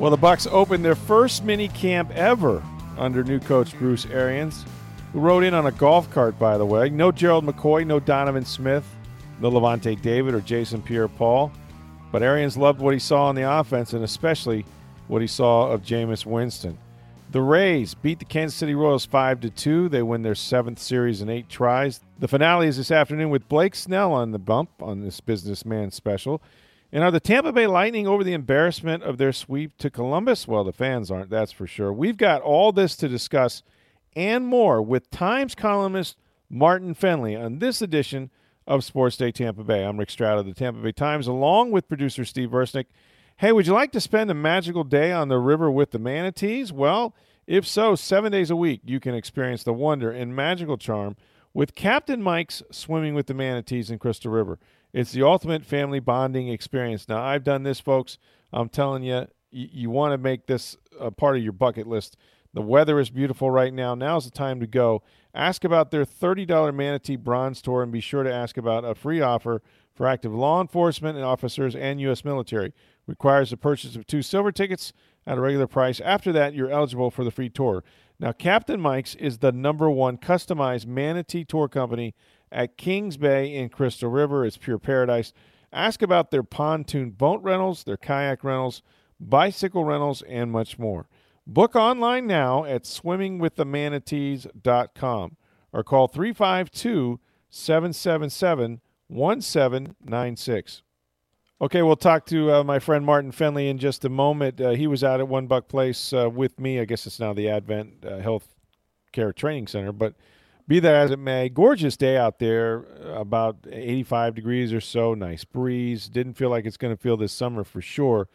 Well, the Bucks opened their first mini camp ever under new coach Bruce Arians, who rode in on a golf cart, by the way. No Gerald McCoy, no Donovan Smith, no Lavonte David or Jason Pierre-Paul. But Arians loved what he saw on the offense, and especially what he saw of Jameis Winston. The Rays beat the Kansas City Royals 5 to 2. They win their seventh series in eight tries. The finale is this afternoon with Blake Snell on the bump on this businessman special. And are the Tampa Bay Lightning over the embarrassment of their sweep to Columbus? Well, the fans aren't, that's for sure. We've got all this to discuss and more with Times columnist Martin Fennelly on this edition of Sports Day Tampa Bay. I'm Rick Stroud of the Tampa Bay Times, along with producer Steve Versnick. Hey, would you like to spend a magical day on the river with the manatees? Well, if so, seven days a week, you can experience the wonder and magical charm with Captain Mike's Swimming with the Manatees in Crystal River. It's the ultimate family bonding experience. Now, I've done this, folks. I'm telling you, you, you want to make this a part of your bucket list. The weather is beautiful right now. Now's the time to go. Ask about their $30 Manatee Bronze Tour and be sure to ask about a free offer for active law enforcement and officers and U.S. military. Requires the purchase of two silver tickets at a regular price. After that, you're eligible for the free tour. Now, Captain Mike's is the number one customized manatee tour company at Kings Bay in Crystal River. It's pure paradise. Ask about their pontoon boat rentals, their kayak rentals, bicycle rentals, and much more. Book online now at swimmingwiththemanatees.com or call 352 777 1796. Okay, we'll talk to uh, my friend Martin Fennelly in just a moment. Uh, he was out at One Buck Place uh, with me. I guess it's now the Advent uh, Health Care Training Center, but be that as it may, gorgeous day out there, about 85 degrees or so, nice breeze. Didn't feel like it's going to feel this summer for sure.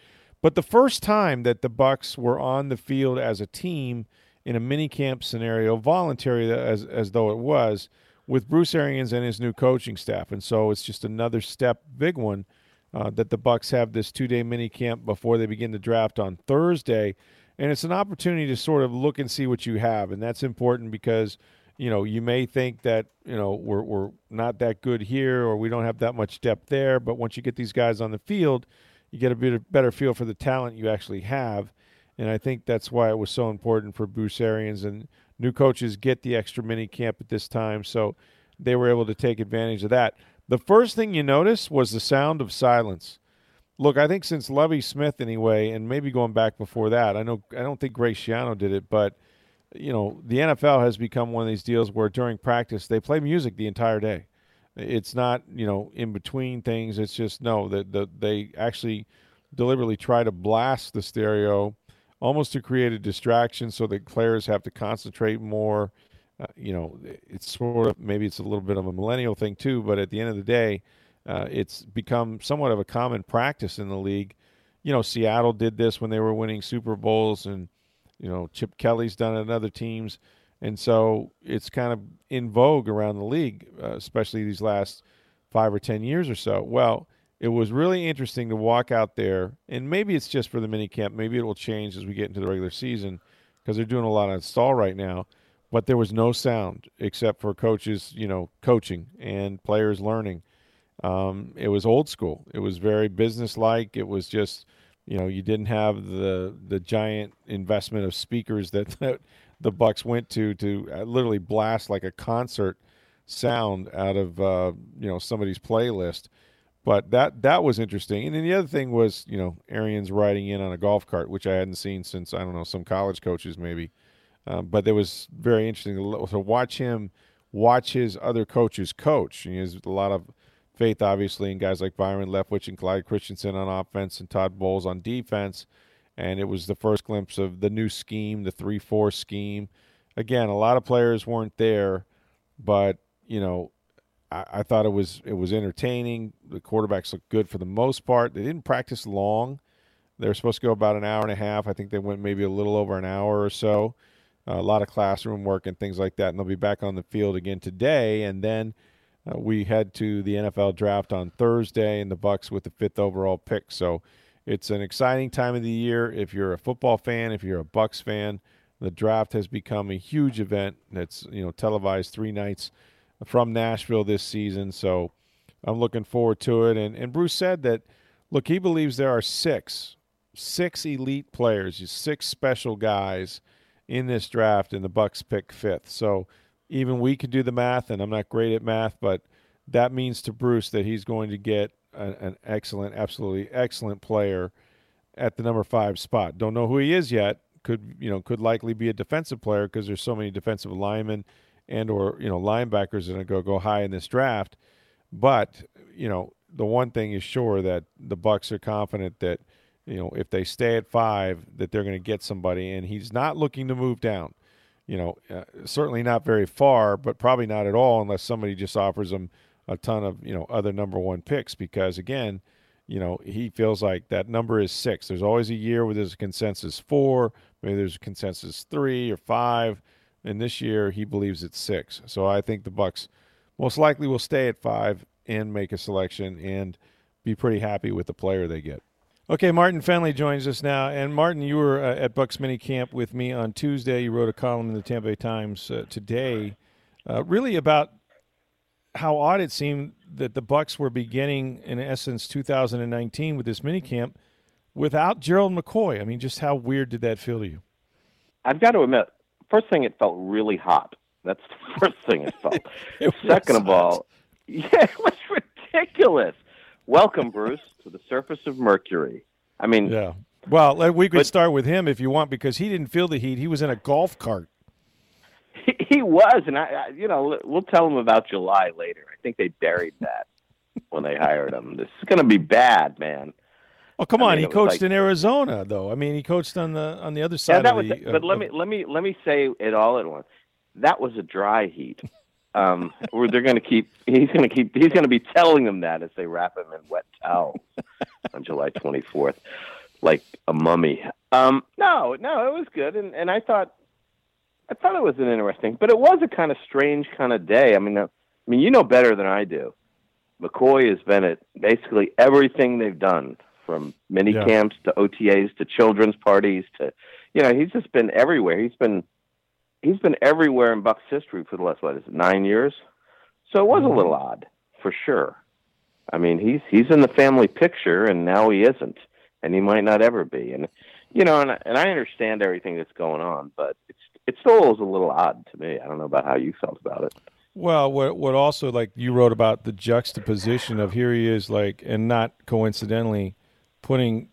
But the first time that the Bucks were on the field as a team in a mini camp scenario, voluntary as as though it was, with Bruce Arians and his new coaching staff, and so it's just another step, big one uh, that the Bucks have this two-day mini camp before they begin the draft on Thursday, and it's an opportunity to sort of look and see what you have, and that's important because you know you may think that you know we're we're not that good here or we don't have that much depth there, but once you get these guys on the field, you get a bit better feel for the talent you actually have, and I think that's why it was so important for Bruce Arians and new coaches get the extra mini camp at this time, so they were able to take advantage of that. The first thing you notice was the sound of silence. Look, I think since Lovie Smith anyway, and maybe going back before that, I know I don't think Greg Schiano did it, but you know the NFL has become one of these deals where during practice they play music the entire day. It's not you know in between things. It's just no that the, they actually deliberately try to blast the stereo almost to create a distraction so that players have to concentrate more uh, you know, it's sort of maybe it's a little bit of a millennial thing too, but at the end of the day, uh, it's become somewhat of a common practice in the league. You know, Seattle did this when they were winning Super Bowls, and you know, Chip Kelly's done it in other teams, and so it's kind of in vogue around the league, uh, especially these last five or ten years or so. Well, it was really interesting to walk out there, and maybe it's just for the mini camp. Maybe it will change as we get into the regular season because they're doing a lot of install right now but there was no sound except for coaches, you know, coaching and players learning. Um, it was old school. It was very business-like. It was just, you know, you didn't have the the giant investment of speakers that, that the Bucks went to to uh, literally blast like a concert sound out of uh, you know somebody's playlist. But that that was interesting. And then the other thing was, you know, Arians riding in on a golf cart, which I hadn't seen since I don't know some college coaches maybe. Um, but it was very interesting to, to, watch him watch his other coaches coach. He has a lot of faith, obviously, in guys like Byron Leftwich and Clyde Christensen on offense and Todd Bowles on defense. And it was the first glimpse of the new scheme, the 3 4 scheme. Again, a lot of players weren't there, but, you know, I, I thought it was it was entertaining. The quarterbacks looked good for the most part. They didn't practice long. They were supposed to go about an hour and a half. I think they went maybe a little over an hour or so. A lot of classroom work and things like that. And they'll be back on the field again today. And then uh, we head to the NFL draft on Thursday, and the Bucks with the fifth overall pick. So it's an exciting time of the year. If you're a football fan, if you're a Bucks fan, the draft has become a huge event. That's you know televised three nights from Nashville this season. So I'm looking forward to it. And and Bruce said that look, he believes there are six six elite players, six special guys in this draft, and the Bucks pick fifth. So even we could do the math, and I'm not great at math, but that means to Bruce that he's going to get a, an excellent, absolutely excellent player at the number five spot. Don't know who he is yet. Could you know? Could likely be a defensive player because there's so many defensive linemen and or you know linebackers that are going to go high in this draft. But you know, the one thing is sure that the Bucks are confident that you know if they stay at five, that they're going to get somebody, and he's not looking to move down you know, uh, certainly not very far, but probably not at all unless somebody just offers him a ton of, you know, other number one picks because, again, you know, he feels like that number is six. There's always a year where there's a consensus four, maybe there's a consensus three or five. And this year he believes it's six. So I think the Bucks most likely will stay at five and make a selection and be pretty happy with the player they get. Okay, Martin Fennelly joins us now. And Martin, you were uh, at Bucks Mini Camp with me on Tuesday. You wrote a column in the Tampa Bay Times uh, today, uh, really about how odd it seemed that the Bucks were beginning, in essence, 2019 with this mini camp without Gerald McCoy. I mean, just how weird did that feel to you? I've got to admit, first thing, it felt really hot. That's the first thing it felt. it Second of all, yeah, it was ridiculous. Welcome, Bruce, to the surface of Mercury. I mean, yeah. Well, we could but, start with him if you want, because he didn't feel the heat. He was in a golf cart. He, he was, and I, I, you know, we'll tell him about July later. I think they buried that when they hired him. This is going to be bad, man. Oh come I on! Mean, he coached like, in Arizona, though. I mean, he coached on the on the other side. Yeah, that was. The, but uh, let me let me let me say it all at once. That was a dry heat um, where they're going to keep. He's going to keep. He's going to be telling them that as they wrap him in wet towels on July 24th, like a mummy. Um, no, no, it was good, and and I thought, I thought it was an interesting, but it was a kind of strange kind of day. I mean, uh, I mean, you know better than I do. McCoy has been at basically everything they've done, from mini yeah. camps to OTAs to children's parties to, you know, he's just been everywhere. He's been he's been everywhere in Bucks history for the last what is it nine years, so it was a little mm-hmm. odd for sure. I mean, he's he's in the family picture, and now he isn't, and he might not ever be. And you know, and and I understand everything that's going on, but it's it still is a little odd to me. I don't know about how you felt about it. Well, what what also like you wrote about the juxtaposition of here he is like, and not coincidentally, putting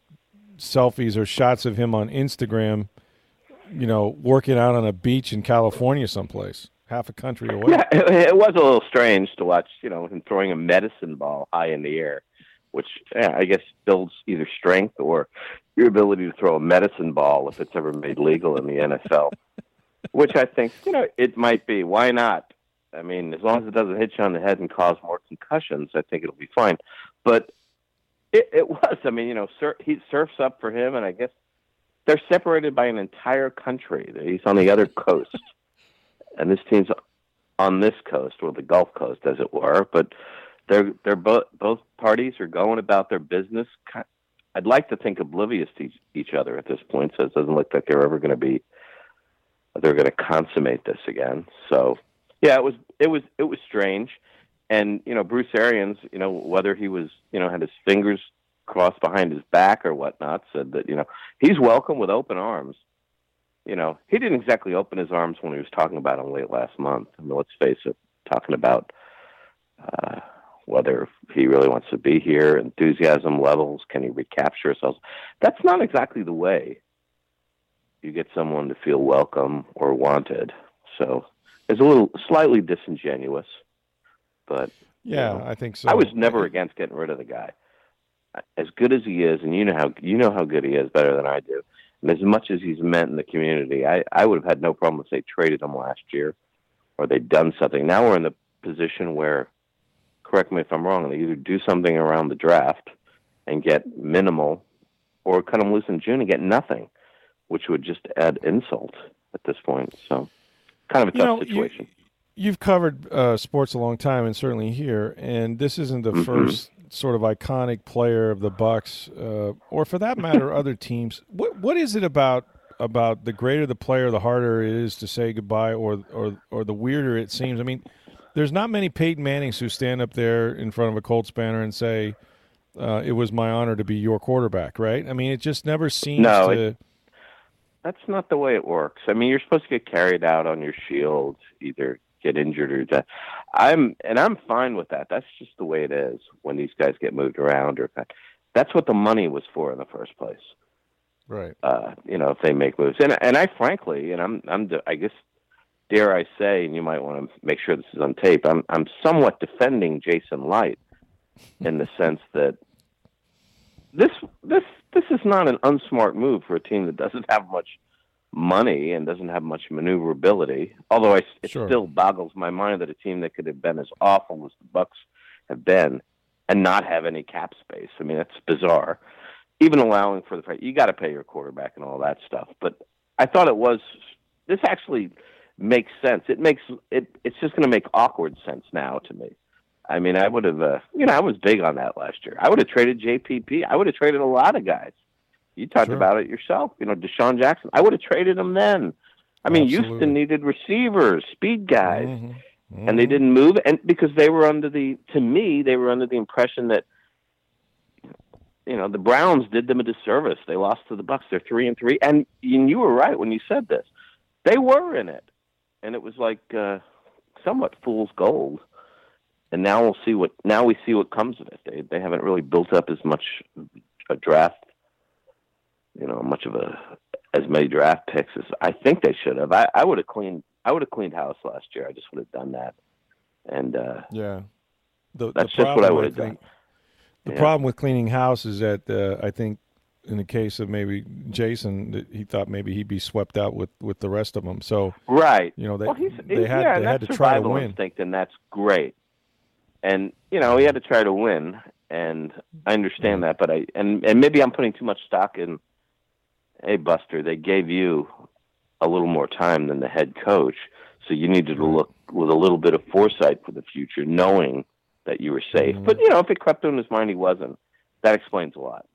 selfies or shots of him on Instagram you know, working out on a beach in California someplace, half a country away. Yeah, it, it was a little strange to watch, you know, him throwing a medicine ball high in the air, which yeah, I guess builds either strength or your ability to throw a medicine ball if it's ever made legal in the NFL. which I think, you know, it might be. Why not? I mean, as long as it doesn't hit you on the head and cause more concussions, I think it'll be fine. But it, it was. I mean, you know, sur- he surfs up for him, and I guess they're separated by an entire country. He's on the other coast, and this team's on this coast, or the Gulf Coast, as it were. But they're they're both both parties are going about their business. I'd like to think oblivious to each other at this point, so it doesn't look like they're ever going to be they're going to consummate this again. So yeah, it was it was it was strange, and you know Bruce Arians, you know whether he was you know had his fingers crossed behind his back or whatnot, said that you know he's welcome with open arms. You know, he didn't exactly open his arms when he was talking about him late last month. I mean, let's face it, talking about uh, whether he really wants to be here, enthusiasm levels, can he recapture himself? That's not exactly the way you get someone to feel welcome or wanted. So it's a little slightly disingenuous, but yeah, you know, I think so. I was never against getting rid of the guy as good as he is, and you know how you know how good he is better than I do. And as much as he's meant in the community, I, I would have had no problem if they traded him last year or they'd done something. Now we're in the position where correct me if I'm wrong. They either do something around the draft and get minimal, or cut him loose in June and get nothing, which would just add insult at this point. So, kind of a You tough know, situation. You've covered uh, sports a long time, and certainly here. And this isn't the Mhm. first sort of iconic player of the Bucks, uh, or for that matter, other teams. What what is it about about the greater the player, the harder it is to say goodbye, or or or the weirder it seems? I mean, there's not many Peyton Mannings who stand up there in front of a Colts banner and say, uh, "It was my honor to be your quarterback." Right? I mean, it just never seems No, to. it- That's not the way it works. I mean, you're supposed to get carried out on your shield, either get injured or die. I'm and I'm fine with that. That's just the way it is when these guys get moved around or that's what the money was for in the first place. right. uh, you know, if they make moves. And and I frankly, and I'm I'm I guess dare I say, and you might want to make sure this is on tape. I'm I'm somewhat defending Jason Licht in the sense that this this this is not an unsmart move for a team that doesn't have much money and doesn't have much maneuverability. Although I, it Sure. still boggles my mind that a team that could have been as awful as the Bucks have been and not have any cap space. I mean, that's bizarre. Even allowing for the fact you got to pay your quarterback and all that stuff. But I thought it was this actually makes sense. It makes it. It's just going to make awkward sense now to me. I mean, I would have, uh, you know, I was big on that last year. I would have traded JPP. I would have traded a lot of guys. You talked Sure. about it yourself. You know, Deshaun Jackson. I would have traded him then. I mean, Absolutely. Houston needed receivers, speed guys, Mhm. and they didn't move. And because they were under the, to me, they were under the impression that, you know, the Browns did them a disservice. They lost to the Bucks. They're three and three, and, and you were right when you said this. They were in it, and it was like uh, somewhat fool's gold. And now we'll see what. Now we see what comes of it. They they haven't really built up as much a draft, you know, much of a as many draft picks as I think they should have. I, I would have cleaned. I would have cleaned house last year. I just would have done that. And uh, Yeah. The, That's the just what I problem, would've done. The Yeah. problem with cleaning house is that uh, I think in the case of maybe Jason, he thought maybe he'd be swept out with, with the rest of them. So right, you know they well, he's they had yeah, they had to try to win. instinct, and that's great. And you know, he had to try to win, and I understand that. But I and and maybe I'm putting too much stock in. Hey, Buster, they gave you a little more time than the head coach, so you needed to look with a little bit of foresight for the future, knowing that you were safe. Mm-hmm. But you know, if it crept in his mind, he wasn't. That explains a lot.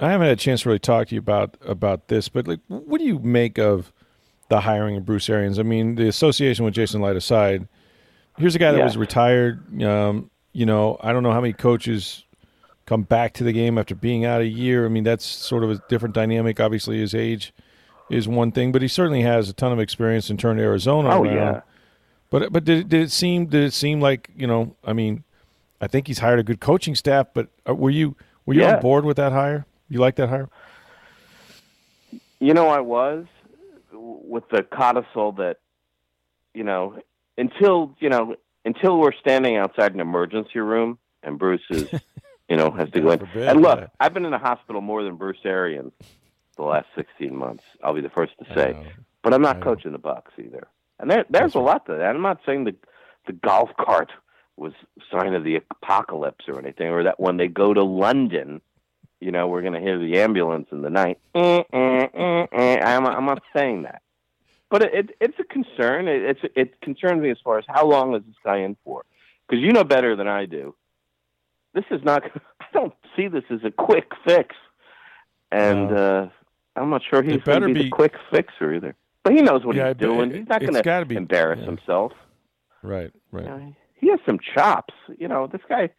I haven't had a chance to really talk to you about about this, but like, what do you make of the hiring of Bruce Arians? I mean, the association with Jason Licht aside, here's a guy that Yeah. was retired. Um, you know, I don't know how many coaches come back to the game after being out a year. I mean, that's sort of a different dynamic. Obviously, his age is one thing, but he certainly has a ton of experience in turning Arizona Oh around. yeah. But but did it, did it seem did it seem like you know? I mean, I think he's hired a good coaching staff. But uh, were you were you Yeah. on board with that hire? You like that hire? You know, I was with the codicil that, you know, until you know, until we're standing outside an emergency room and Bruce is, you know, has to go in. Forbid, And look, yeah. I've been in the hospital more than Bruce Arians the last sixteen months. I'll be the first to say, but I'm not coaching the Bucks either. And there, there's That's a lot to that. I'm not saying the the golf cart was sign of the apocalypse or anything, or that when they go to London, you know, we're going to hear the ambulance in the night. Eh, eh, eh. I'm, I'm not saying that, but it, it, it's a concern. It, it's it concerns me as far as how long is this guy in for? Because you know better than I do. This is not. I don't see this as a quick fix, and uh, I'm not sure he's going to be, be- the quick fixer either. But he knows what Yeah, he's it- doing. it- he's not going be- embarrass yeah. himself. Right, right. You know, he has some chops. You know, this guy.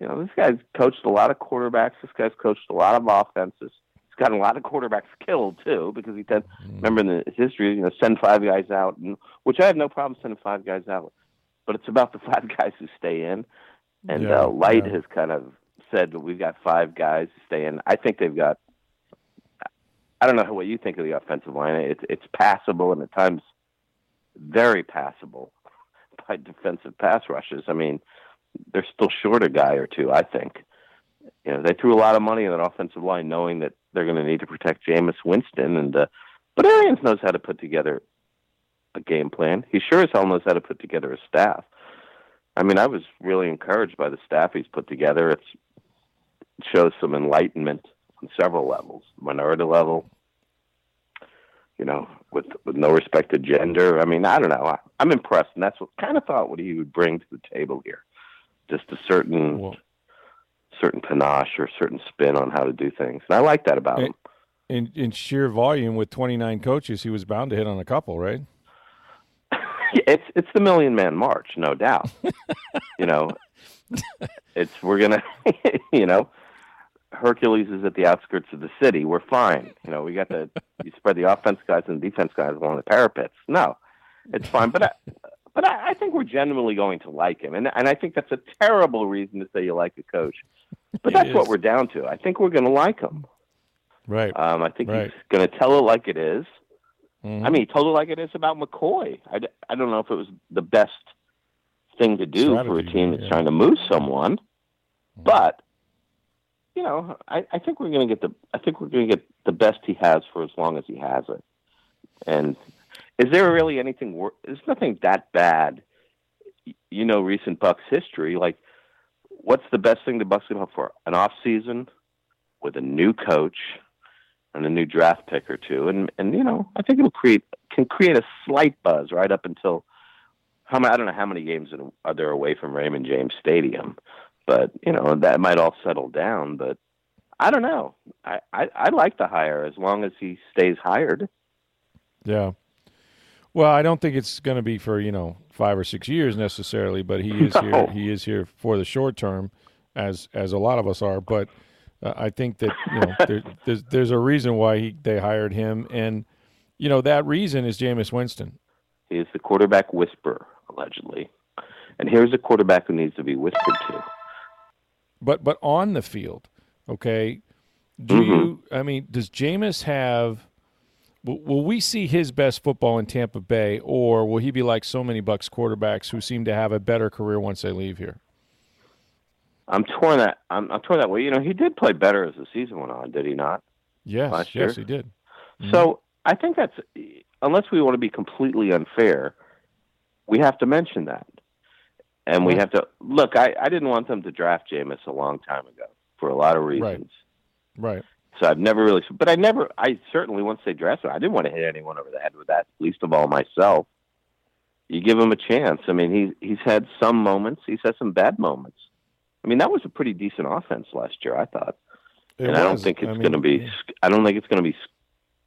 You know, this guy's coached a lot of quarterbacks. This guy's coached a lot of offenses. He's gotten a lot of quarterbacks killed too, because he tend. Mm. Remember in the history, you know, send five guys out, and which I have no problem sending five guys out, but it's about the five guys who stay in. And Yeah, uh, Licht yeah. has kind of said that we've got five guys to stay in. I think they've got. I don't know what you think of the offensive line. It's it's passable and at times very passable by defensive pass rushes. I mean, they're still short a guy or two. I think. You know, they threw a lot of money in that offensive line, knowing that they're going to need to protect Jameis Winston, and uh, but Arians knows how to put together a game plan. He sure as hell knows how to put together a staff. I mean, I was really encouraged by the staff he's put together. It's, it shows some enlightenment on several levels, minority level, you know, with with no respect to gender. I mean, I don't know. I, I'm impressed, and that's what kind of thought what he would bring to the table here, just a certain Well, certain panache or certain spin on how to do things, and I like that about Eh, him. in in sheer volume with 29 coaches, he was bound to hit on a couple, right? It's it's the Million Man March, no doubt. you know, it's we're gonna, you know, Hercules is at the outskirts of the city. We're fine. You know, we got the you spread the offense guys and the defense guys along the parapets. No, it's fine. But I, but I, I think we're genuinely going to like him, and and I think that's a terrible reason to say you like a coach. But It that's what we're down to. I think we're going to like him. Right. Um, I think Right. he's going to tell it like it is. Mhm. I mean, he told it like it is about McCoy. I, I don't know if it was the best thing to do for a team that's yeah. trying to move someone, but you know, I, I think we're going to get the I think we're going to get the best he has for as long as he has it. And is there really anything? Wor- There's nothing that bad. Y- You know, recent Bucks history. Like, what's the best thing the Bucks can hope for? An off season with a new coach and a new draft pick or two, and and you know, I think it'll create can create a slight buzz right up until how many, I don't know how many games are there away from Raymond James Stadium, but you know that might all settle down. But I don't know. I I, I like the hire as long as he stays hired. Yeah. Well, I don't think it's going to be for you know five or six years necessarily, but he is here. He is here for the short term, as as a lot of us are. But uh, I think that you know there, there's there's a reason why he they hired him, and you know that reason is Jameis Winston. He is the quarterback whisperer allegedly, and here's a quarterback who needs to be whispered to. But but on the field, okay, do Mhm. you? I mean, does Jameis have? Will, will we see his best football in Tampa Bay, or will he be like so many Bucks quarterbacks who seem to have a better career once they leave here? I'm torn that I'm, I'm torn that way. You know, he did play better as the season went on, did he not? Yes, Last yes, year? he did. Mm-hmm. So I think that's unless we want to be completely unfair, we have to mention that, and we have to look. I, I didn't want them to draft Jameis a long time ago for a lot of reasons. Right. So I've never really, but I never, I certainly once they drafted, him, I didn't want to hit anyone over the head with that. Least of all myself. You give him a chance. I mean, he's he's had some moments. He's had some bad moments. I mean, that was a pretty decent offense last year. I thought It and I don't think it's I mean, going to be. I don't think it's going to be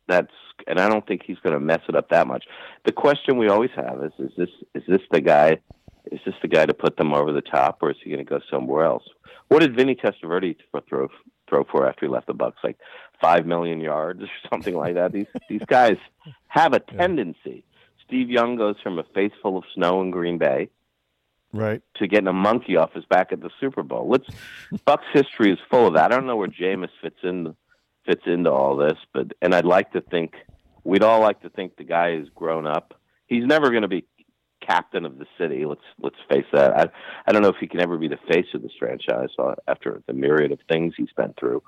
that's. And I don't think he's going to mess it up that much. The question we always have is: Is this is this the guy? Is this the guy to put them over the top, or is he going to go somewhere else? What did Vinny Testaverde throw throw, throw for after he left the Bucks? Like five million yards or something like that. These these guys have a tendency. Steve Young goes from a face full of snow in Green Bay Right. to getting a monkey off his back at the Super Bowl. Let's Bucks history is full of that. I don't know where Jameis fits in fits into all this, but and I'd like to think we'd all like to think the guy is grown up. He's never going to be captain of the city. Let's let's face that. I I don't know if he can ever be the face of this franchise after the myriad of things he's been through,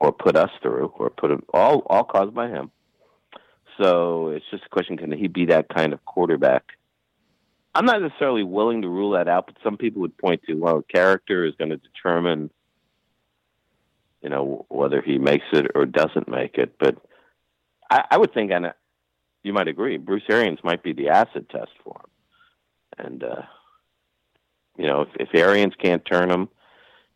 or put us through, or put him all all caused by him. So it's just a question: Can he be that kind of quarterback? I'm not necessarily willing to rule that out, but some people would point to, well, character is going to determine, you know, whether he makes it or doesn't make it. But I, I would think, and you might agree, Bruce Arians might be the acid test for him. And uh, you know, if, if Arians can't turn him,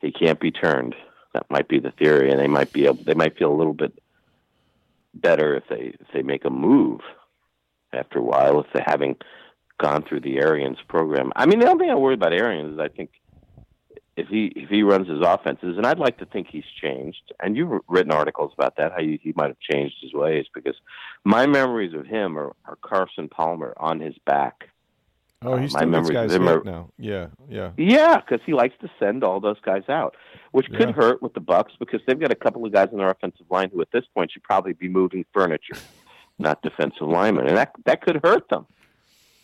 he can't be turned. That might be the theory, and they might be able, they might feel a little bit better if they if they make a move after a while if they're having gone through the Arians program. I mean, the only thing I worry about Arians is I think if he if he runs his offenses, and I'd like to think he's changed. And you've written articles about that, how he, he might have changed his ways. Because my memories of him are, are Carson Palmer on his back. Oh, he uh, my memories guys of him are- now. Yeah, yeah. Yeah, because he likes to send all those guys out, which could Yeah. hurt with the Bucks because they've got a couple of guys on their offensive line who, at this point, should probably be moving furniture, not defensive linemen, and that that could hurt them.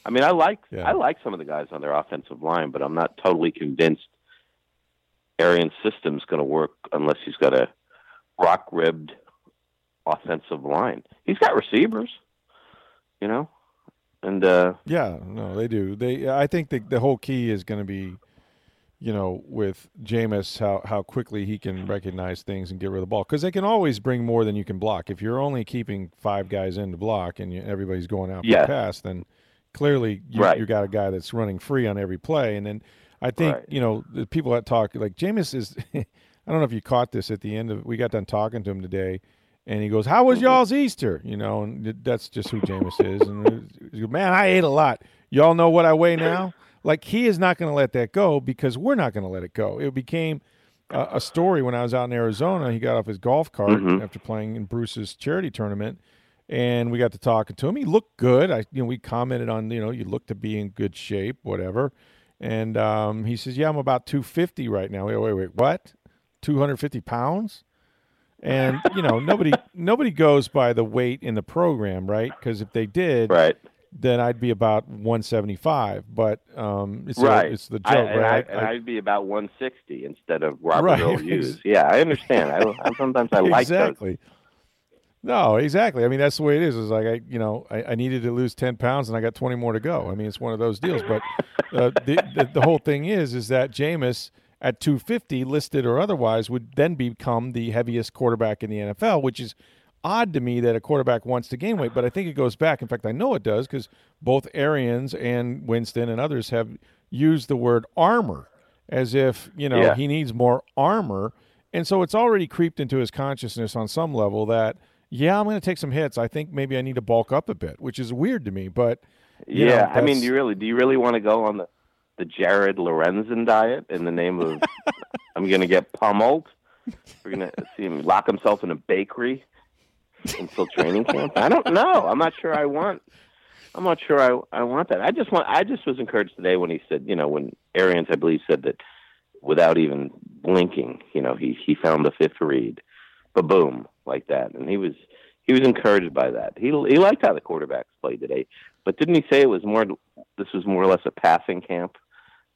I mean, I like Yeah. I like some of the guys on their offensive line, but I'm not totally convinced Arian's system's going to work unless he's got a rock ribbed offensive line. He's got receivers, you know. And uh, yeah, no, they do. They, I think the the whole key is going to be, you know, with Jameis how how quickly he can recognize things and get rid of the ball because they can always bring more than you can block. If you're only keeping five guys in to block and you, everybody's going out Yeah. for pass, then clearly you, Right. you got a guy that's running free on every play. And then I think Right. you know the people that talk like Jameis is. I don't know if you caught this at the end of. We got done talking to him today, and he goes, "How was Mm-hmm. y'all's Easter?" You know, and that's just who Jameis is. And he goes, man, I ate a lot. Y'all know what I weigh now. Like he is not going to let that go because we're not going to let it go. It became a, a story when I was out in Arizona. He got off his golf cart Mhm. after playing in Bruce's charity tournament, and we got to talking to him. He looked good. I, you know, we commented on, you know, you look to be in good shape, whatever. And um, he says, "Yeah, I'm about 250 right now." Wait, wait, wait, what? 250 pounds? And you know, nobody nobody goes by the weight in the program, right? Because if they did, right, then I'd be about 175. But um, it's right. a, it's the joke, I, and, right? I, and I'd be about 160 instead of Robert Right. Earl Hughes. Yeah, I understand. I, I sometimes I like those. No, exactly. I mean, that's the way it is. It's like I, you know, I, I needed to lose ten pounds, and I got twenty more to go. I mean, it's one of those deals. But uh, the, the the whole thing is, is that Jameis at two fifty, listed or otherwise, would then become the heaviest quarterback in the NFL, which is odd to me that a quarterback wants to gain weight. But I think it goes back. In fact, I know it does because both Arians and Winston and others have used the word armor as if you know Yeah. he needs more armor. And so it's already creeped into his consciousness on some level that, yeah, I'm going to take some hits. I think maybe I need to bulk up a bit, which is weird to me. But you know, yeah, I mean, do you really do you really want to go on the the Jared Lorenzen diet in the name of I'm going to get pummeled? We're going to see him lock himself in a bakery until training camp. I don't know. I'm not sure. I want. I'm not sure. I I want that. I just want. I just was encouraged today when he said, you know, when Arians, I believe, said that without even blinking, you know, he he found the fifth read, But boom, like that, and he was he was encouraged by that. He he liked how the quarterbacks played today, but didn't he say it was more? This was more or less a passing camp.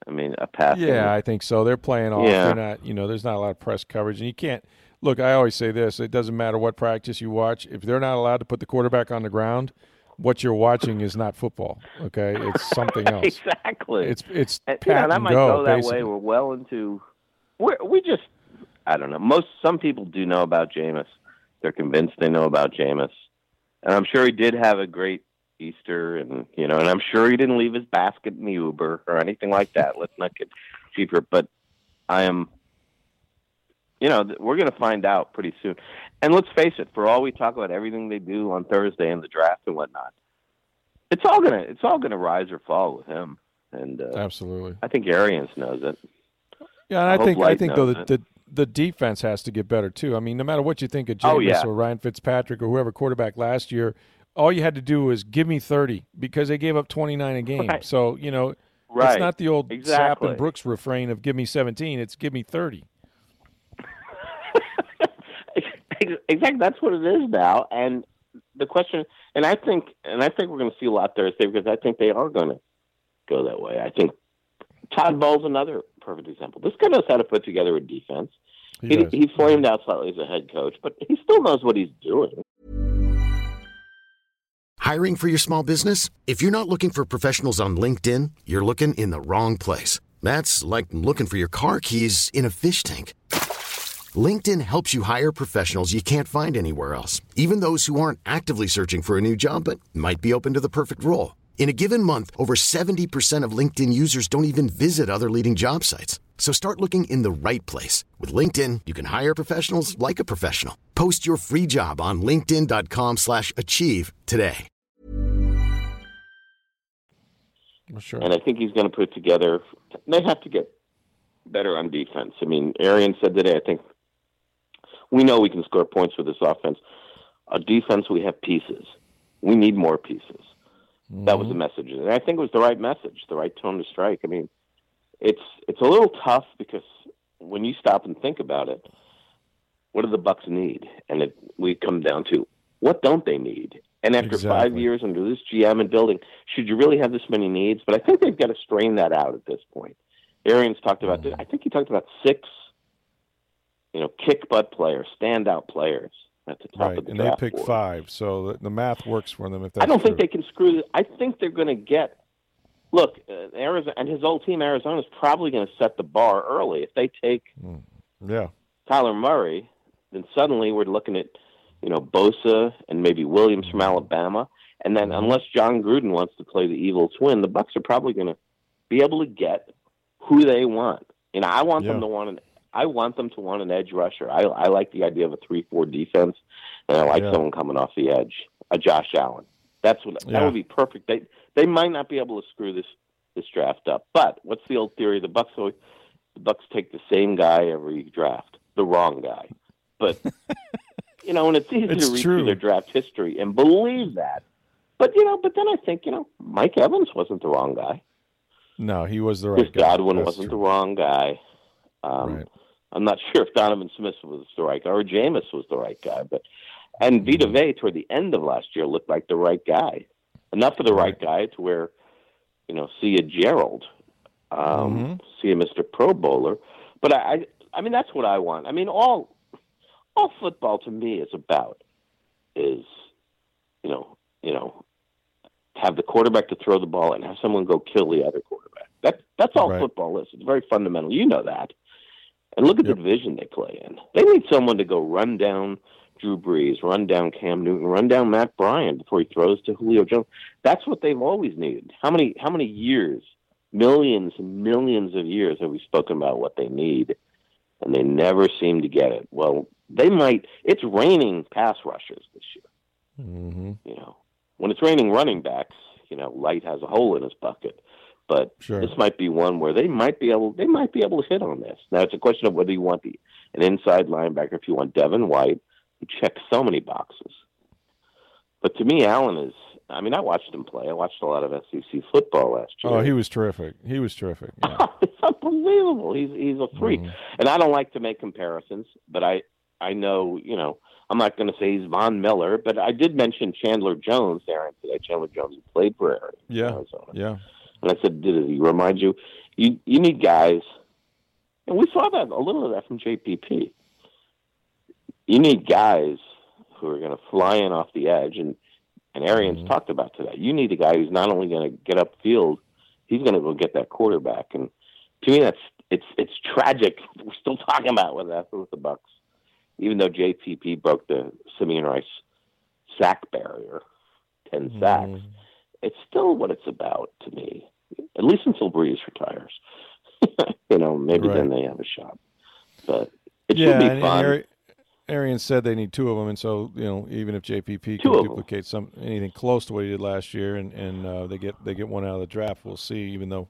I mean, a passing. Yeah, I think so. They're playing off. Yeah. They're not, you know, there's not a lot of press coverage, and you can't look. I always say this: it doesn't matter what practice you watch. If they're not allowed to put the quarterback on the ground, what you're watching is not football. Okay, it's something else. exactly. It's it's And, pat that and might go. go that basically. way. We're well into. We're, we just, I don't know. Most some people do know about Jameis. They're convinced they know about Jameis, and I'm sure he did have a great Easter, and you know, and I'm sure he didn't leave his basket in the Uber or anything like that. Let's not get cheaper, but I am. You know, we're going to find out pretty soon. And let's face it, for all we talk about everything they do on Thursday and the draft and whatnot, it's all gonna it's all gonna rise or fall with him. And uh, Absolutely. I think Arians knows it. Yeah, and I I, think I think though knows that the defense has to get better too. I mean, no matter what you think of oh, Jameis Oh, yeah. or Ryan Fitzpatrick or whoever quarterback last year, all you had to do was give me thirty because they gave up twenty nine a game. Right. So you know, Right. it's not the old Sapp and Brooks refrain of "give me 17." It's "give me 30." exactly. That's what it is now. And the question, and I think, and I think we're going to see a lot Thursday because I think they are going to go that way. I think Todd Bowles another perfect example. This guy knows how to put together a defense. He He, he flamed out slightly as a head coach, but he still knows what he's doing. Hiring for your small business? If you're not looking for professionals on LinkedIn, you're looking in the wrong place. That's like looking for your car keys in a fish tank. LinkedIn helps you hire professionals you can't find anywhere else, even those who aren't actively searching for a new job but might be open to the perfect role. In a given month, over 70% of LinkedIn users don't even visit other leading job sites. So start looking in the right place. With LinkedIn, you can hire professionals like a professional. Post your free job on linkedin.com slash achieve today. Well, sure. And I think he's going to put together. They have to get better on defense. I mean, Arian said today. I think we know we can score points with this offense. Our defense, we have pieces. We need more pieces. That was mm-hmm. the message, and I think it was the right message, the right tone to strike. I mean, it's it's a little tough because when you stop and think about it, what do the Bucks need? And it, we come down to what don't they need? And after five years under this GM and building, should you really have this many needs? But I think they've got to strain that out at this point. Arians talked about mm-hmm. this. I think he talked about six, you know, kick butt players, standout players at the top right, of the and draft they pick board. five, so the, the math works for them. If that's I don't true. think they can screw. This. I think they're going to get. Look, uh, Arizona and his old team, Arizona, is probably going to set the bar early. If they take Yeah, Kyler Murray, then suddenly we're looking at, you know, Bosa and maybe Williams from Alabama, and then Mm-hmm. unless Jon Gruden wants to play the evil twin, the Bucks are probably going to be able to get who they want. You know, I want Yeah. them to want an. I want them to want an edge rusher. I, I like the idea of a three-four defense, and I like Yeah. someone coming off the edge, a Josh Allen. That's what Yeah. that would be perfect. They they might not be able to screw this this draft up, but what's the old theory? The Bucks always the Bucks take the same guy every draft, the wrong guy. But you know, and it's easy It's to read true. through their draft history and believe that. But you know, but then I think you know, Mike Evans wasn't the wrong guy. no, he was the Chris right guy. Godwin That's wasn't true. the wrong guy. Um, Right. I'm not sure if Donovan Smith was the right guy or Jameis was the right guy, but and. Vita Vea toward the end of last year looked like the right guy, enough of the right guy to where you know see a Gerald, um, Mm-hmm. see a Mr. Pro Bowler. But I, I, I mean that's what I want. I mean all, all football to me is about is, you know, you know, have the quarterback to throw the ball and have someone go kill the other quarterback. That that's all Right. football is. It's very fundamental. You know that. And look at Yep. the division they play in. They need someone to go run down Drew Brees, run down Cam Newton, run down Matt Ryan before he throws to Julio Jones. That's what they've always needed. How many how many years, millions and millions of years have we spoken about what they need, and they never seem to get it. Well, they might. It's raining pass rushers this year. Mm-hmm. You know, when it's raining running backs, you know, Licht has a hole in his bucket. But Sure. this might be one where they might be able they might be able to hit on this. Now it's a question of whether you want the an inside linebacker, if you want Devin White, who checks so many boxes. But to me, Allen is. I mean, I watched him play. I watched a lot of SEC football last year. Oh, he was terrific. He was terrific. Yeah. it's unbelievable. He's he's a freak, Mhm. and I don't like to make comparisons, but I I know you know I'm not going to say he's Von Miller, but I did mention Chandler Jones there today. Chandler Jones who played for Ari- Yeah. Yeah. And I said, did he remind you? You you need guys, and we saw that a little of that from JPP. You need guys who are going to fly in off the edge, and and Arians Mhm. talked about today. You need a guy who's not only going to get upfield, he's going to go get that quarterback. And to me, that's it's it's tragic. We're still talking about what happened with the Bucks, even though JPP broke the Simeon Rice sack barrier, 10 sacks. It's still what it's about to me. At least until Brees retires, you know, maybe then they have a shot. But it yeah, should be and, fun. and Ari- Arian said they need two of them, and so you know, even if JPP Two can duplicate some anything close to what he did last year, and and uh, they get they get one out of the draft, we'll see. Even though,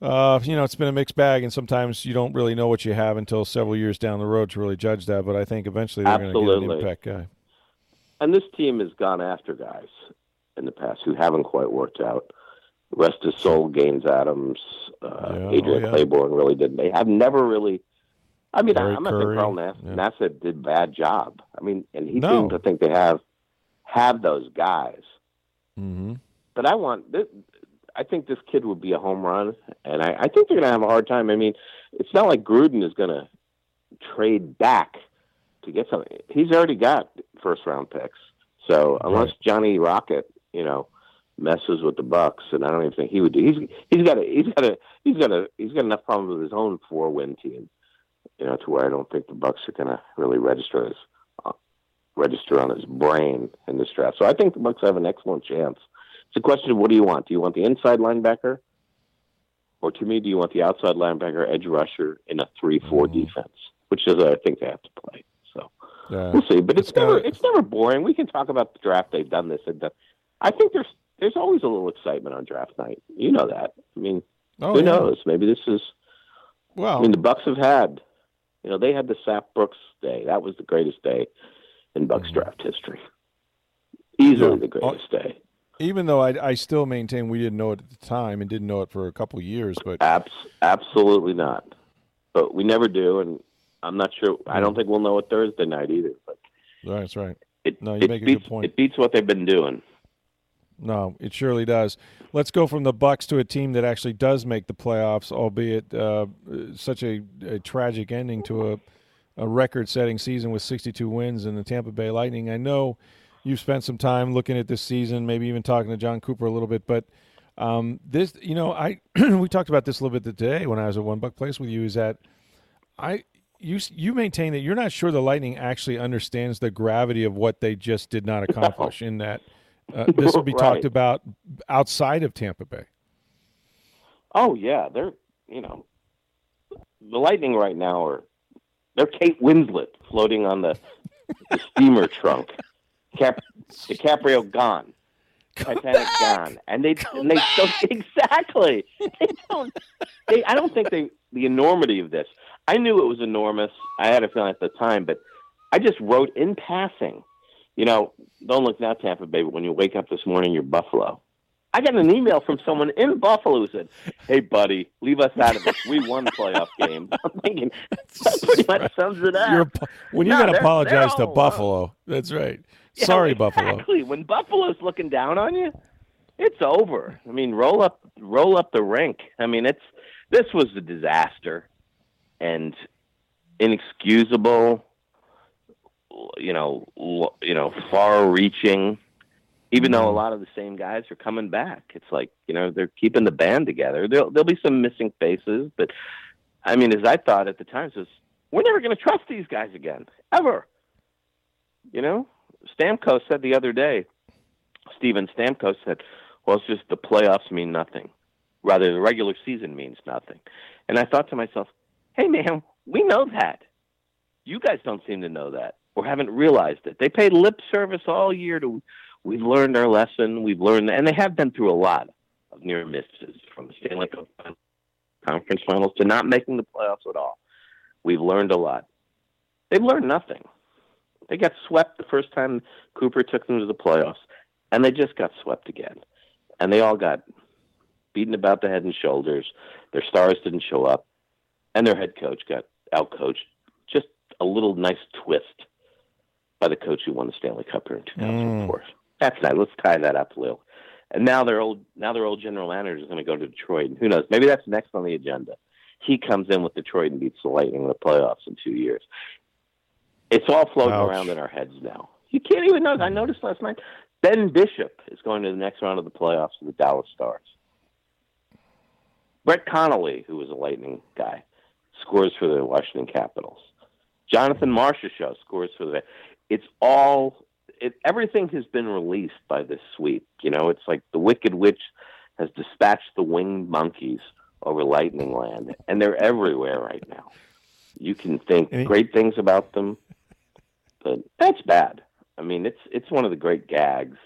uh, you know, it's been a mixed bag, and sometimes you don't really know what you have until several years down the road to really judge that. But I think eventually they're going to get an impact guy. and this team has gone after guys in the past who haven't quite worked out. Rest his soul, Gaines Adams, uh, Yeah, Adrian oh, yeah. Claiborne really didn't. They have never really. I mean, Gary I'm not saying Curry, Carl Nass, yeah. Nassib did a bad job. I mean, and he No. seemed to think they have have those guys. Mm-hmm. But I want this. I think this kid would be a home run, and I, I think they're going to have a hard time. I mean, it's not like Gruden is going to trade back to get something. He's already got first round picks. So unless Right. Johnny Rocket, you know, messes with the Bucks, and I don't even think he would do. He's he's got a he's got a he's got a he's got enough problems with his own four win team, you know, to where I don't think the Bucks are going to really register his uh, register on his brain in this draft. So I think the Bucks have an excellent chance. It's a question of what do you want? Do you want the inside linebacker? Or to me, do you want the outside linebacker, edge rusher in a three-four Mhm. defense, which is I think they have to play. So Yeah. we'll see. But it's, It's never it's never boring. We can talk about the draft. They've done this and done. I think there's there's always a little excitement on draft night. You know that. I mean, Oh, who yeah. knows? Maybe this is. Well, I mean, the Bucks have had. You know, they had the Sapp Brooks day. That was the greatest day in Bucks Mhm. draft history. Easily Yeah. the greatest day. even though I, I still maintain we didn't know it at the time and didn't know it for a couple of years, but Abs- absolutely not. But we never do, and I'm not sure. I don't think we'll know it Thursday night either. But that's right. it, No, you it make a beats, good point. It beats what they've been doing. No, it surely does. Let's go from the Bucks to a team that actually does make the playoffs, albeit uh, such a, a tragic ending to a a record-setting season with 62 wins in the Tampa Bay Lightning. I know you've spent some time looking at this season, maybe even talking to John Cooper a little bit, but um, this, you know, I we talked about this a little bit today when I was at One Buck Place with you. Is that I you you maintain that you're not sure the Lightning actually understands the gravity of what they just did not accomplish. in that uh, this will be Right. talked about outside of Tampa Bay. Oh yeah, they're you know the Lightning right now are they're Kate Winslet floating on the, the steamer trunk. Cap, DiCaprio gone, Titanic gone, and they and they don't exactly. They don't. They, I don't think they the enormity of this. I knew it was enormous. I had a feeling at the time, but I just wrote in passing. You know, don't look now, Tampa Bay. But when you wake up this morning, you're Buffalo. I got an email from someone in Buffalo who said, "Hey, buddy, leave us out of this. We won the playoff game." I'm thinking that pretty much sums it up. You're, when you No, got to apologize to Buffalo, that's right. Yeah, Sorry, Buffalo. When Buffalo's looking down on you, it's over. I mean, roll up, roll up the rink. I mean, it's this was a disaster and inexcusable. You know, you know, far-reaching. Even though a mm-hmm. lot of the same guys are coming back, it's like you know they're keeping the band together. There'll there'll be some missing faces, but I mean, as I thought at the time, was we're never going to trust these guys again, ever. You know, Stamkos said the other day, Steven Stamkos said, well, it's just the playoffs mean nothing. Rather, the regular season means nothing. And I thought to myself, hey, man, we know that. You guys don't seem to know that or haven't realized it. They paid lip service all year to, we've learned our lesson. We've learned, and they have been through a lot of near misses from the Stanley Cup conference finals to not making the playoffs at all. We've learned a lot. They've learned nothing. They got swept the first time Cooper took them to the playoffs, and they just got swept again. And they all got beaten about the head and shoulders. Their stars didn't show up, and their head coach got outcoached. Just a little nice twist by the coach who won the Stanley Cup here in 2004. Mm. That's nice. Let's tie that up, Lil. And now their old now their old general manager is going to go to Detroit. And who knows? Maybe that's next on the agenda. He comes in with Detroit and beats the Lightning in the playoffs in two years. It's all floating Ouch. around in our heads now. You can't even know. I mm. noticed last night. Ben Bishop is going to the next round of the playoffs with the Dallas Stars. Brett Connolly, who was a Lightning guy, scores for the Washington Capitals. Jonathan Marchessault scores for the. It's all. It, everything has been released by this sweep. You know, it's like the Wicked Witch has dispatched the winged monkeys over Lightning Land, and they're everywhere right now. You can think great things about them, but that's bad. I mean, it's it's one of the great gags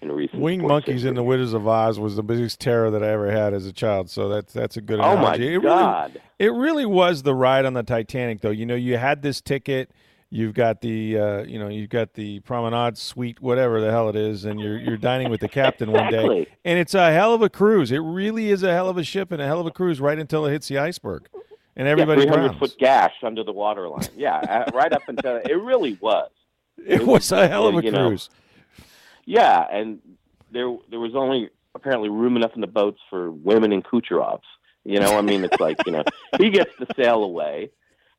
in recent Winged monkeys in the history. Wizards of Oz was the biggest terror that I ever had as a child. So that's that's a good Oh my it God! Really, it really was the ride on the Titanic, though. You know, you had this ticket. You've got the, uh, you know, you've got the promenade suite, whatever the hell it is, and you're you're dining with the captain one day, and it's a hell of a cruise. It really is a hell of a ship and a hell of a cruise right until it hits the iceberg, and everybody yeah, 300 drowns. foot gash under the waterline. Yeah, uh, right up until it really was. It was a hell of a you know, cruise. Yeah, and there there was only apparently room enough in the boats for women and Kucherovs. You know, I mean, it's like you know he gets to sail away.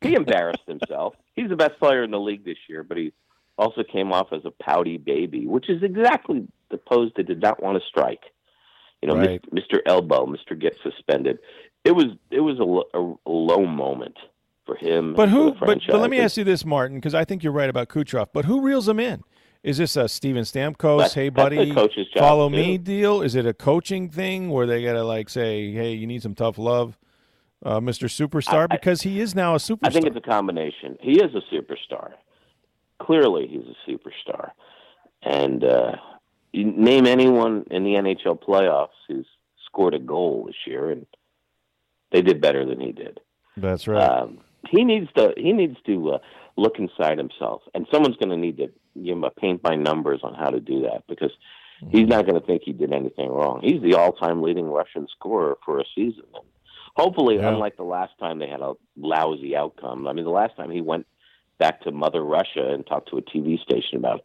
He embarrassed himself. He's the best player in the league this year, but he also came off as a pouty baby, which is exactly the pose they did not want to strike. You know, Right. Mr. Elbow, Mr. Get suspended. It was it was a, a, a low moment for him. But who? But, but let me ask you this, Martin, because I think you're right about Kucherov. But who reels him in? Is this a Steven Stamkos, That's- hey buddy, follow too. me deal? Is it a coaching thing where they gotta like say, hey, you need some tough love, uh, Mr. Superstar? I- because he is now a superstar. I think it's a combination. He is a superstar. Clearly, he's a superstar. And uh, you name anyone in the NHL playoffs who's scored a goal this year, and they did better than he did. That's right. Um, he needs to. He needs to uh, look inside himself, and someone's going to need to give him a paint by numbers on how to do that because he's not going to think he did anything wrong. He's the all-time leading Russian scorer for a season. And hopefully, Yeah. unlike the last time they had a lousy outcome. I mean, the last time he went back to Mother Russia and talked to a TV station about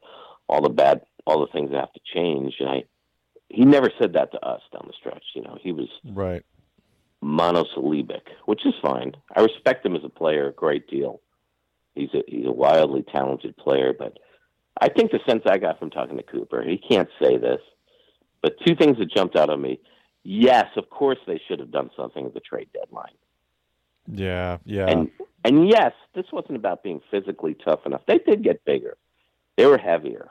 all the bad, all the things that have to change, and I. He never said that to us down the stretch. You know, he was right. monosyllabic, which is fine. I respect him as a player a great deal. He's a he's a wildly talented player, but I think the sense I got from talking to Cooper, he can't say this, but two things that jumped out at me. Yes, of course they should have done something at the trade deadline. Yeah, yeah. And and yes, this wasn't about being physically tough enough. They did get bigger. They were heavier.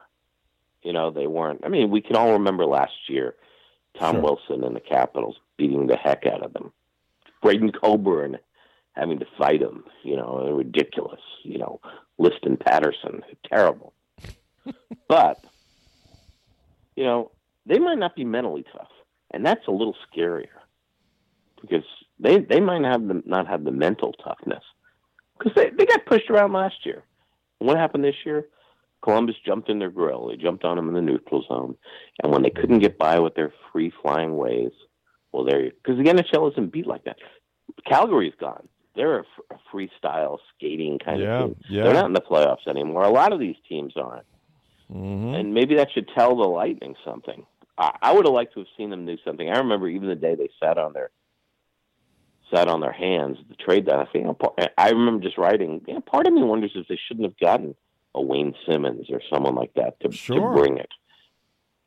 You know, they weren't. I mean, we can all remember last year, Tom Sure. Wilson and the Capitals beating the heck out of them. Braden Coburn having to fight him. You know, ridiculous. You know, Liston Patterson, terrible. but you know, they might not be mentally tough, and that's a little scarier because they they might have the, not have the mental toughness because they, they got pushed around last year. And what happened this year? Columbus jumped in their grill. They jumped on them in the neutral zone, and when they couldn't get by with their free flying ways, well, there because again, the NHL isn't beat like that. Calgary's gone. They're a, f- a freestyle skating kind Yeah, of team. yeah. They're not in the playoffs anymore. A lot of these teams aren't, hmm and maybe that should tell the Lightning something. I, I would have liked to have seen them do something. I remember even the day they sat on their sat on their hands at the trade that I think I remember just writing. Yeah, part of me wonders if they shouldn't have gotten a Wayne Simmonds or someone like that to, Sure. to bring it.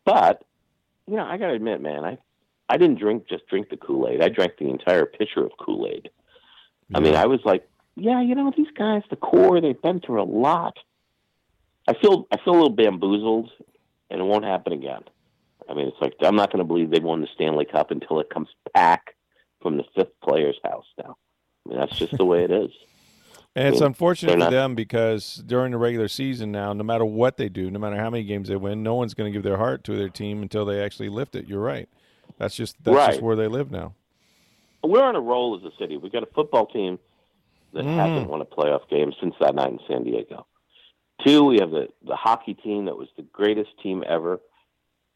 But you know, I got to admit, man, I I didn't drink just drink the Kool Aid. I drank the entire pitcher of Kool Aid. I mean, I was like, yeah, you know, these guys, the core, they've been through a lot. I feel I feel a little bamboozled, and it won't happen again. I mean, it's like I'm not going to believe they won the Stanley Cup until it comes back from the fifth player's house. Now, I mean, that's just the way it is. And it's unfortunate for them because during the regular season now, no matter what they do, no matter how many games they win, no one's going to give their heart to their team until they actually lift it. You're right. That's just that's just where they live now. We're on a roll as a city. We've got a football team that Mhm. hasn't won a playoff game since that night in San Diego. Two, we have the the hockey team that was the greatest team ever,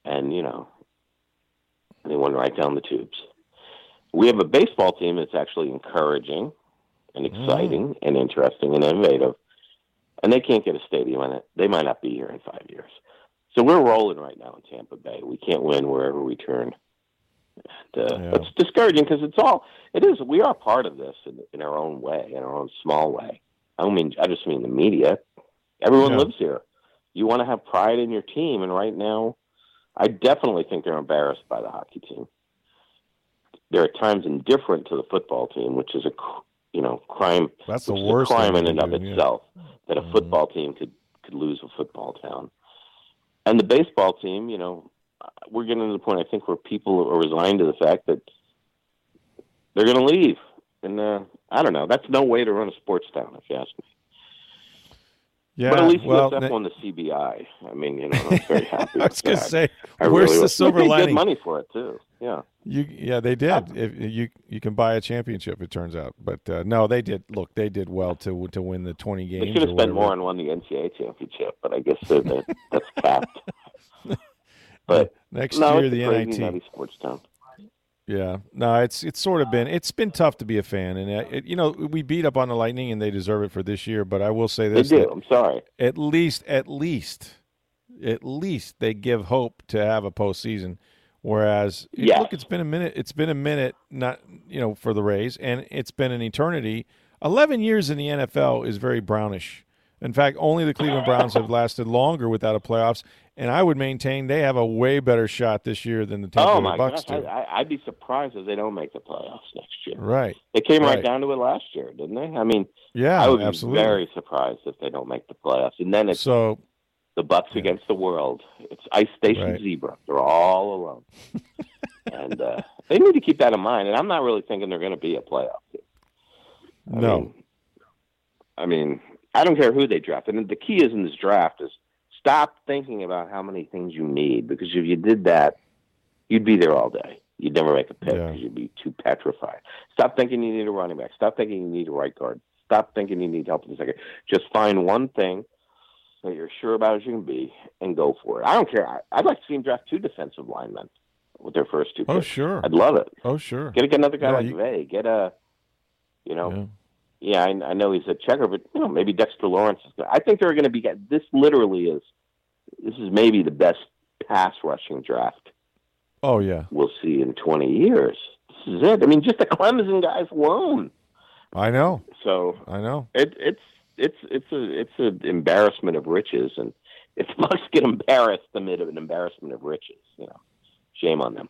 and you know, they went right down the tubes. We have a baseball team that's actually encouraging and exciting and interesting and innovative, and they can't get a stadium in it. They might not be here in five years. So we're rolling right now in Tampa Bay. We can't win wherever we turn. And, uh, Yeah. It's discouraging because it's all it is. We are part of this in, in our own way, in our own small way. I don't mean I just mean the media. Everyone Yeah. lives here. You want to have pride in your team, and right now, I definitely think they're embarrassed by the hockey team. They're at times indifferent to the football team, which is a you know crime. That's the worst crime in and of do, yeah. itself that a Mhm. football team could could lose a football town. And the baseball team, you know, we're getting to the point I think where people are resigned to the fact that they're going to leave, and uh, I don't know. That's no way to run a sports town, if you ask me. Yeah. but at least well, USF ne- won the CBI. I mean, you know, I'm very happy. I was going to say, I where's really the silver lining? Good money for it too. Yeah. You, yeah, they did. If you you can buy a championship, it turns out. But uh, no, they did. Look, they did well to to win the twenty games. They should have spent more and won the NCAA championship, but I guess they're, they're, that's capped. But Next no, year, it's the NIT. sports town. Yeah, no, it's it's sort of been it's been tough to be a fan, and uh, it, you know we beat up on the Lightning, and they deserve it for this year. But I will say They this: do. that I'm sorry. at least, at least, at least they give hope to have a postseason. Whereas, Yes. look, it's been a minute. It's been a minute, not you know, for the Rays, and it's been an eternity. Eleven years in the NFL is very brownish. In fact, only the Cleveland Browns have lasted longer without a playoffs, and I would maintain they have a way better shot this year than the Tampa Oh Bay my Bucks gosh, do. I, I, I'd be surprised if they don't make the playoffs next year. right? They came right, Right. down to it last year, didn't they? I mean, Yeah, I would absolutely. be very surprised if they don't make the playoffs. And then it's so the Bucks yeah. against the world. It's Ice Station Right. Zebra. They're all alone, and uh, they need to keep that in mind. And I'm not really thinking they're going to be a playoff team. I no, mean, I mean, I don't care who they draft. And the key is in this draft is stop thinking about how many things you need because if you did that, you'd be there all day. You'd never make a pick Yeah. because you'd be too petrified. Stop thinking you need a running back. Stop thinking you need a right guard. Stop thinking you need help in the second. Just find one thing that you're sure about as you can be and go for it. I don't care. I, I'd like to see him draft two defensive linemen with their first two. Oh, picks. Oh sure, I'd love it. oh sure, Get, get another guy Yeah, like you- Vea. Get a, you know, yeah. I, I know he's a checker, but you know, maybe Dexter Lawrence is good. I think they're going to be. This literally is. This is maybe the best pass rushing draft oh yeah, we'll see in 20 years. This is it. I mean, just the Clemson guys alone. I know. So I know. It, it's it's it's a it's an embarrassment of riches, and if Bucks get embarrassed amid an embarrassment of riches, you know, shame on them.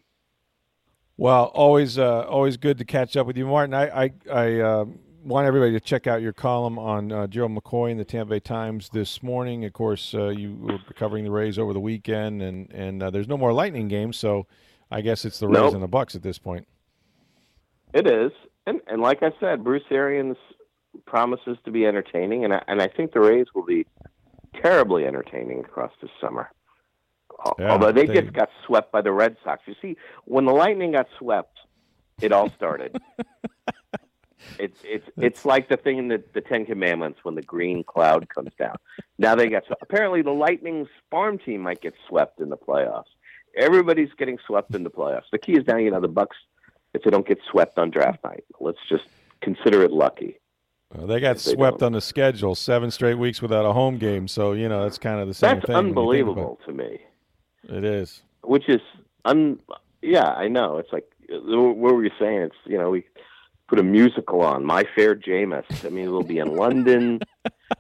Well, always uh, always good to catch up with you, Martin. I I, I uh, want everybody to check out your column on uh, Gerald McCoy in the Tampa Bay Times this morning. Of course, uh, you were covering the Rays over the weekend, and and uh, there's no more Lightning games, so I guess it's the Rays nope. and the Bucks at this point. It is, and and like I said, Bruce Arians promises to be entertaining, and I, and I think the Rays will be terribly entertaining across this summer. Yeah, Although they, they just got swept by the Red Sox. You see, when the Lightning got swept, it all started. it's it's it's like the thing in the, the Ten Commandments when the green cloud comes down. Now they got apparently the Lightning's farm team might get swept in the playoffs. Everybody's getting swept in the playoffs. The key is now, you know, the Bucks if they don't get swept on draft night. Let's just consider it lucky. Well, they got swept on the schedule, seven straight weeks without a home game. So you know that's kind of the same that's thing. That's unbelievable to me. It is. Which is un. Yeah, I know. It's like what were you saying? It's you know we put a musical on My Fair Jameis. I mean, we'll be in London.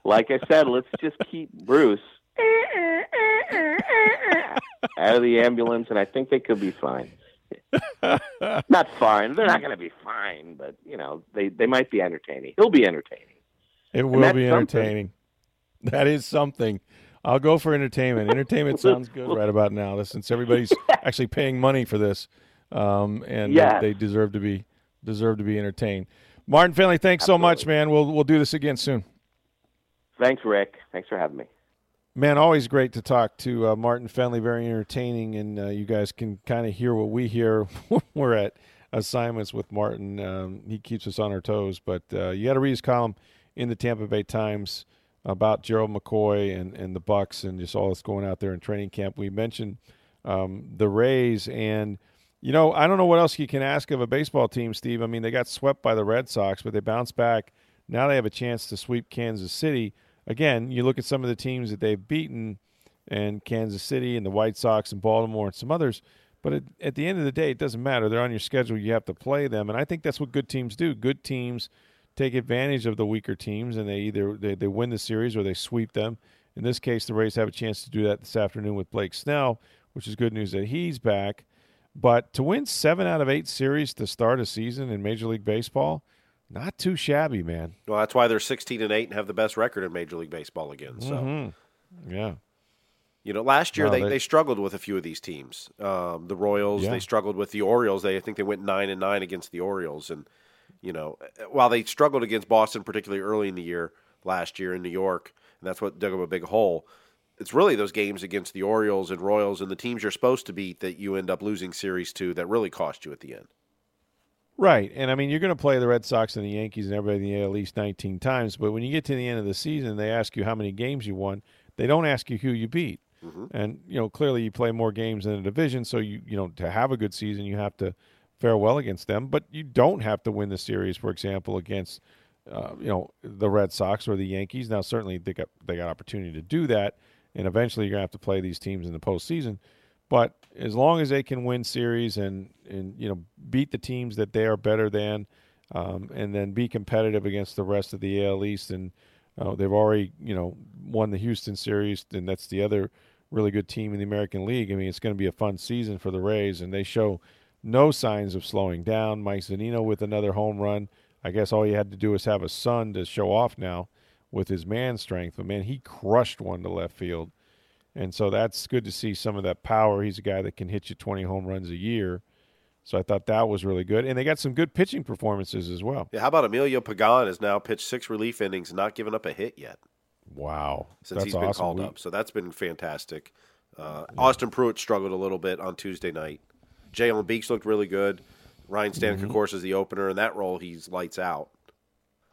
like I said, let's just keep Bruce out of the ambulance, and I think they could be fine. not fine. They're not going to be fine, but you know they they might be entertaining. He'll be entertaining. It will be entertaining. Something. That is something. I'll go for entertainment. Entertainment sounds good right about now, since everybody's actually paying money for this, um, and they, they, deserve to be deserve to be entertained. Martin Fennelly, thanks Absolutely. so much, man. We'll we'll do this again soon. Thanks, Rick. Thanks for having me. Man, always great to talk to uh, Martin Fennelly. Very entertaining, and uh, you guys can kind of hear what we hear when we're at assignments with Martin. Um, he keeps us on our toes. But uh, you got to read his column in the Tampa Bay Times about Gerald McCoy and, and the Bucks and just all that's going out there in training camp. We mentioned um, the Rays, and you know I don't know what else you can ask of a baseball team, Steve. I mean they got swept by the Red Sox, but they bounced back. Now they have a chance to sweep Kansas City again, you look at some of the teams that they've beaten, and Kansas City and the White Sox and Baltimore and some others. But at, at, the end of the day, it doesn't matter. They're on your schedule. You have to play them, and I think that's what good teams do. Good teams take advantage of the weaker teams, and they either they, they win the series or they sweep them. In this case, the Rays have a chance to do that this afternoon with Blake Snell, which is good news that he's back. But to win seven out of eight series to start a season in Major League Baseball – not too shabby, man. Well, that's why they're 16 and 8 and have the best record in Major League Baseball again. So, mm-hmm. yeah. You know, last year no, they, they, they, struggled with a few of these teams. Um, the Royals, yeah. they struggled with the Orioles. They I think they went 9 and 9 against the Orioles and you know, while they struggled against Boston particularly early in the year last year in New York, and that's what dug them a big hole. It's really those games against the Orioles and Royals and the teams you're supposed to beat that you end up losing series to that really cost you at the end. Right. And I mean, you're going to play the Red Sox and the Yankees and everybody in the AL at least 19 times. But when you get to the end of the season, they ask you how many games you won. They don't ask you who you beat. Mm-hmm. And, you know, clearly you play more games in a division. So, you, you know, to have a good season, you have to fare well against them. But you don't have to win the series, for example, against, uh, you know, the Red Sox or the Yankees. Now, certainly they got, they got opportunity to do that. And eventually you're to have to play these teams in the postseason. But as long as they can win series and and you know beat the teams that they are better than, um, and then be competitive against the rest of the AL East, and uh, they've already you know won the Houston series, and that's the other really good team in the American League. I mean, it's going to be a fun season for the Rays, and they show no signs of slowing down. Mike Zunino with another home run. I guess all you had to do was have a son to show off now with his man strength. But man, he crushed one to left field. And so that's good to see some of that power. He's a guy that can hit you 20 home runs a year. So I thought that was really good. And they got some good pitching performances as well. Yeah, how about Emilio Pagan has now pitched six relief innings and not given up a hit yet. Wow. Since that's he's been awesome. called we... up. So that's been fantastic. Uh, yeah. Austin Pruitt struggled a little bit on Tuesday night. Jalen Beeks looked really good. Ryan Stanek, mm-hmm. of course, is the opener. In that role, he's lights out.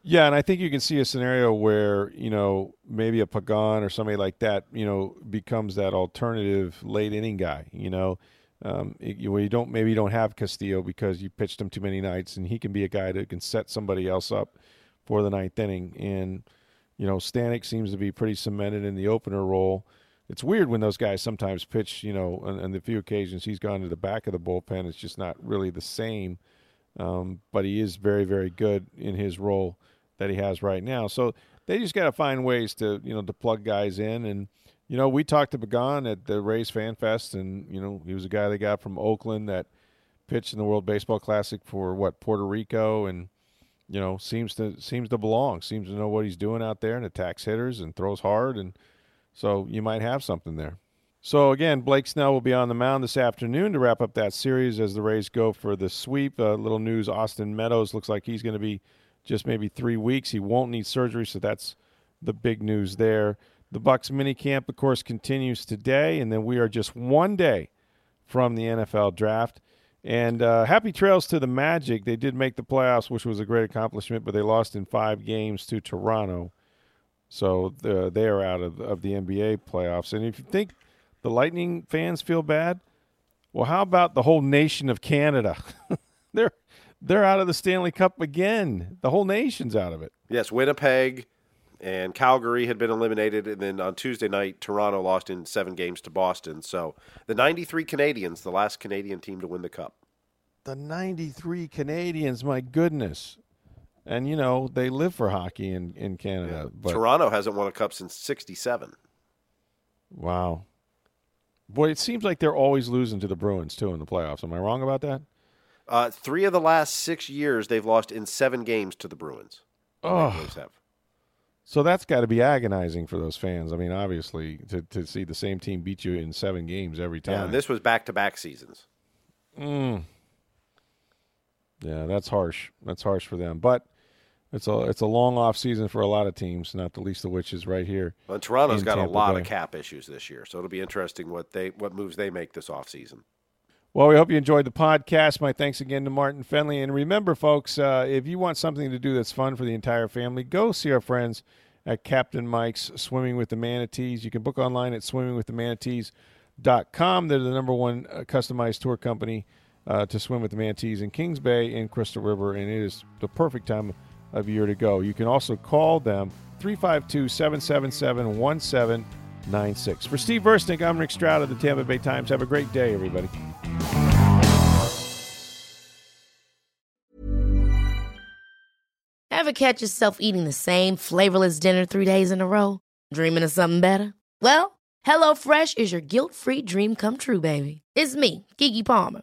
Yeah, and I think you can see a scenario where you know maybe a Pagan or somebody like that, you know, becomes that alternative late inning guy. You know, um, it, where you don't maybe you don't have Castillo because you pitched him too many nights, and he can be a guy that can set somebody else up for the ninth inning. And you know, Stanek seems to be pretty cemented in the opener role. It's weird when those guys sometimes pitch. You know, on, on the few occasions he's gone to the back of the bullpen, it's just not really the same um, but he is very, very good in his role that he has right now. So they just got to find ways to, you know, to plug guys in. And, you know, we talked to Pagan at the Rays Fan Fest, and, you know, he was a guy they got from Oakland that pitched in the World Baseball Classic for, what, Puerto Rico and, you know, seems to seems to belong, seems to know what he's doing out there and attacks hitters and throws hard. And so you might have something there. So again, Blake Snell will be on the mound this afternoon to wrap up that series as the Rays go for the sweep. Uh, little news: Austin Meadows looks like he's going to be just maybe three weeks. He won't need surgery, so that's the big news there. The Bucks mini camp, of course, continues today, and then we are just one day from the NFL draft. And uh, happy trails to the Magic. They did make the playoffs, which was a great accomplishment, but they lost in five games to Toronto. So the, they are out of, of the NBA playoffs. And if you think the Lightning fans feel bad, well, how about the whole nation of Canada? they're they're out of the Stanley Cup again. The whole nation's out of it. Yes, Winnipeg and Calgary had been eliminated, and then on Tuesday night, Toronto lost in seven games to Boston. So the 93 Canadiens, the last Canadian team to win the Cup. The 93 Canadiens, my goodness. And, you know, they live for hockey in, in Canada. Yeah. But... Toronto hasn't won a Cup since 67. Wow. Boy, it seems like they're always losing to the Bruins, too, in the playoffs. Am I wrong about that? Uh, three of the last six years, they've lost in seven games to the Bruins. Oh. So that's got to be agonizing for those fans. I mean, obviously, to, to see the same team beat you in seven games every time. Yeah, and this was back to back seasons. Mm. Yeah, that's harsh. That's harsh for them. But it's a it's a long off season for a lot of teams, not the least of which is right here. Well, Toronto's got Tampa a lot Bay. of cap issues this year, so it'll be interesting what they what moves they make this off season. Well, we hope you enjoyed the podcast. My thanks again to Martin Fennelly. And remember, folks, uh, if you want something to do that's fun for the entire family, go see our friends at Captain Mike's Swimming with the Manatees. You can book online at swimmingwiththemanatees.com. They're the number one uh, customized tour company uh, to swim with the manatees in Kings Bay and Crystal River, and it is the perfect time of year to go. You can also call them 352 777 1796. For Steve Versnick, I'm Rick Stroud of the Tampa Bay Times. Have a great day, everybody. Ever catch yourself eating the same flavorless dinner three days in a row? Dreaming of something better? Well, HelloFresh is your guilt free dream come true, baby. It's me, Keke Palmer.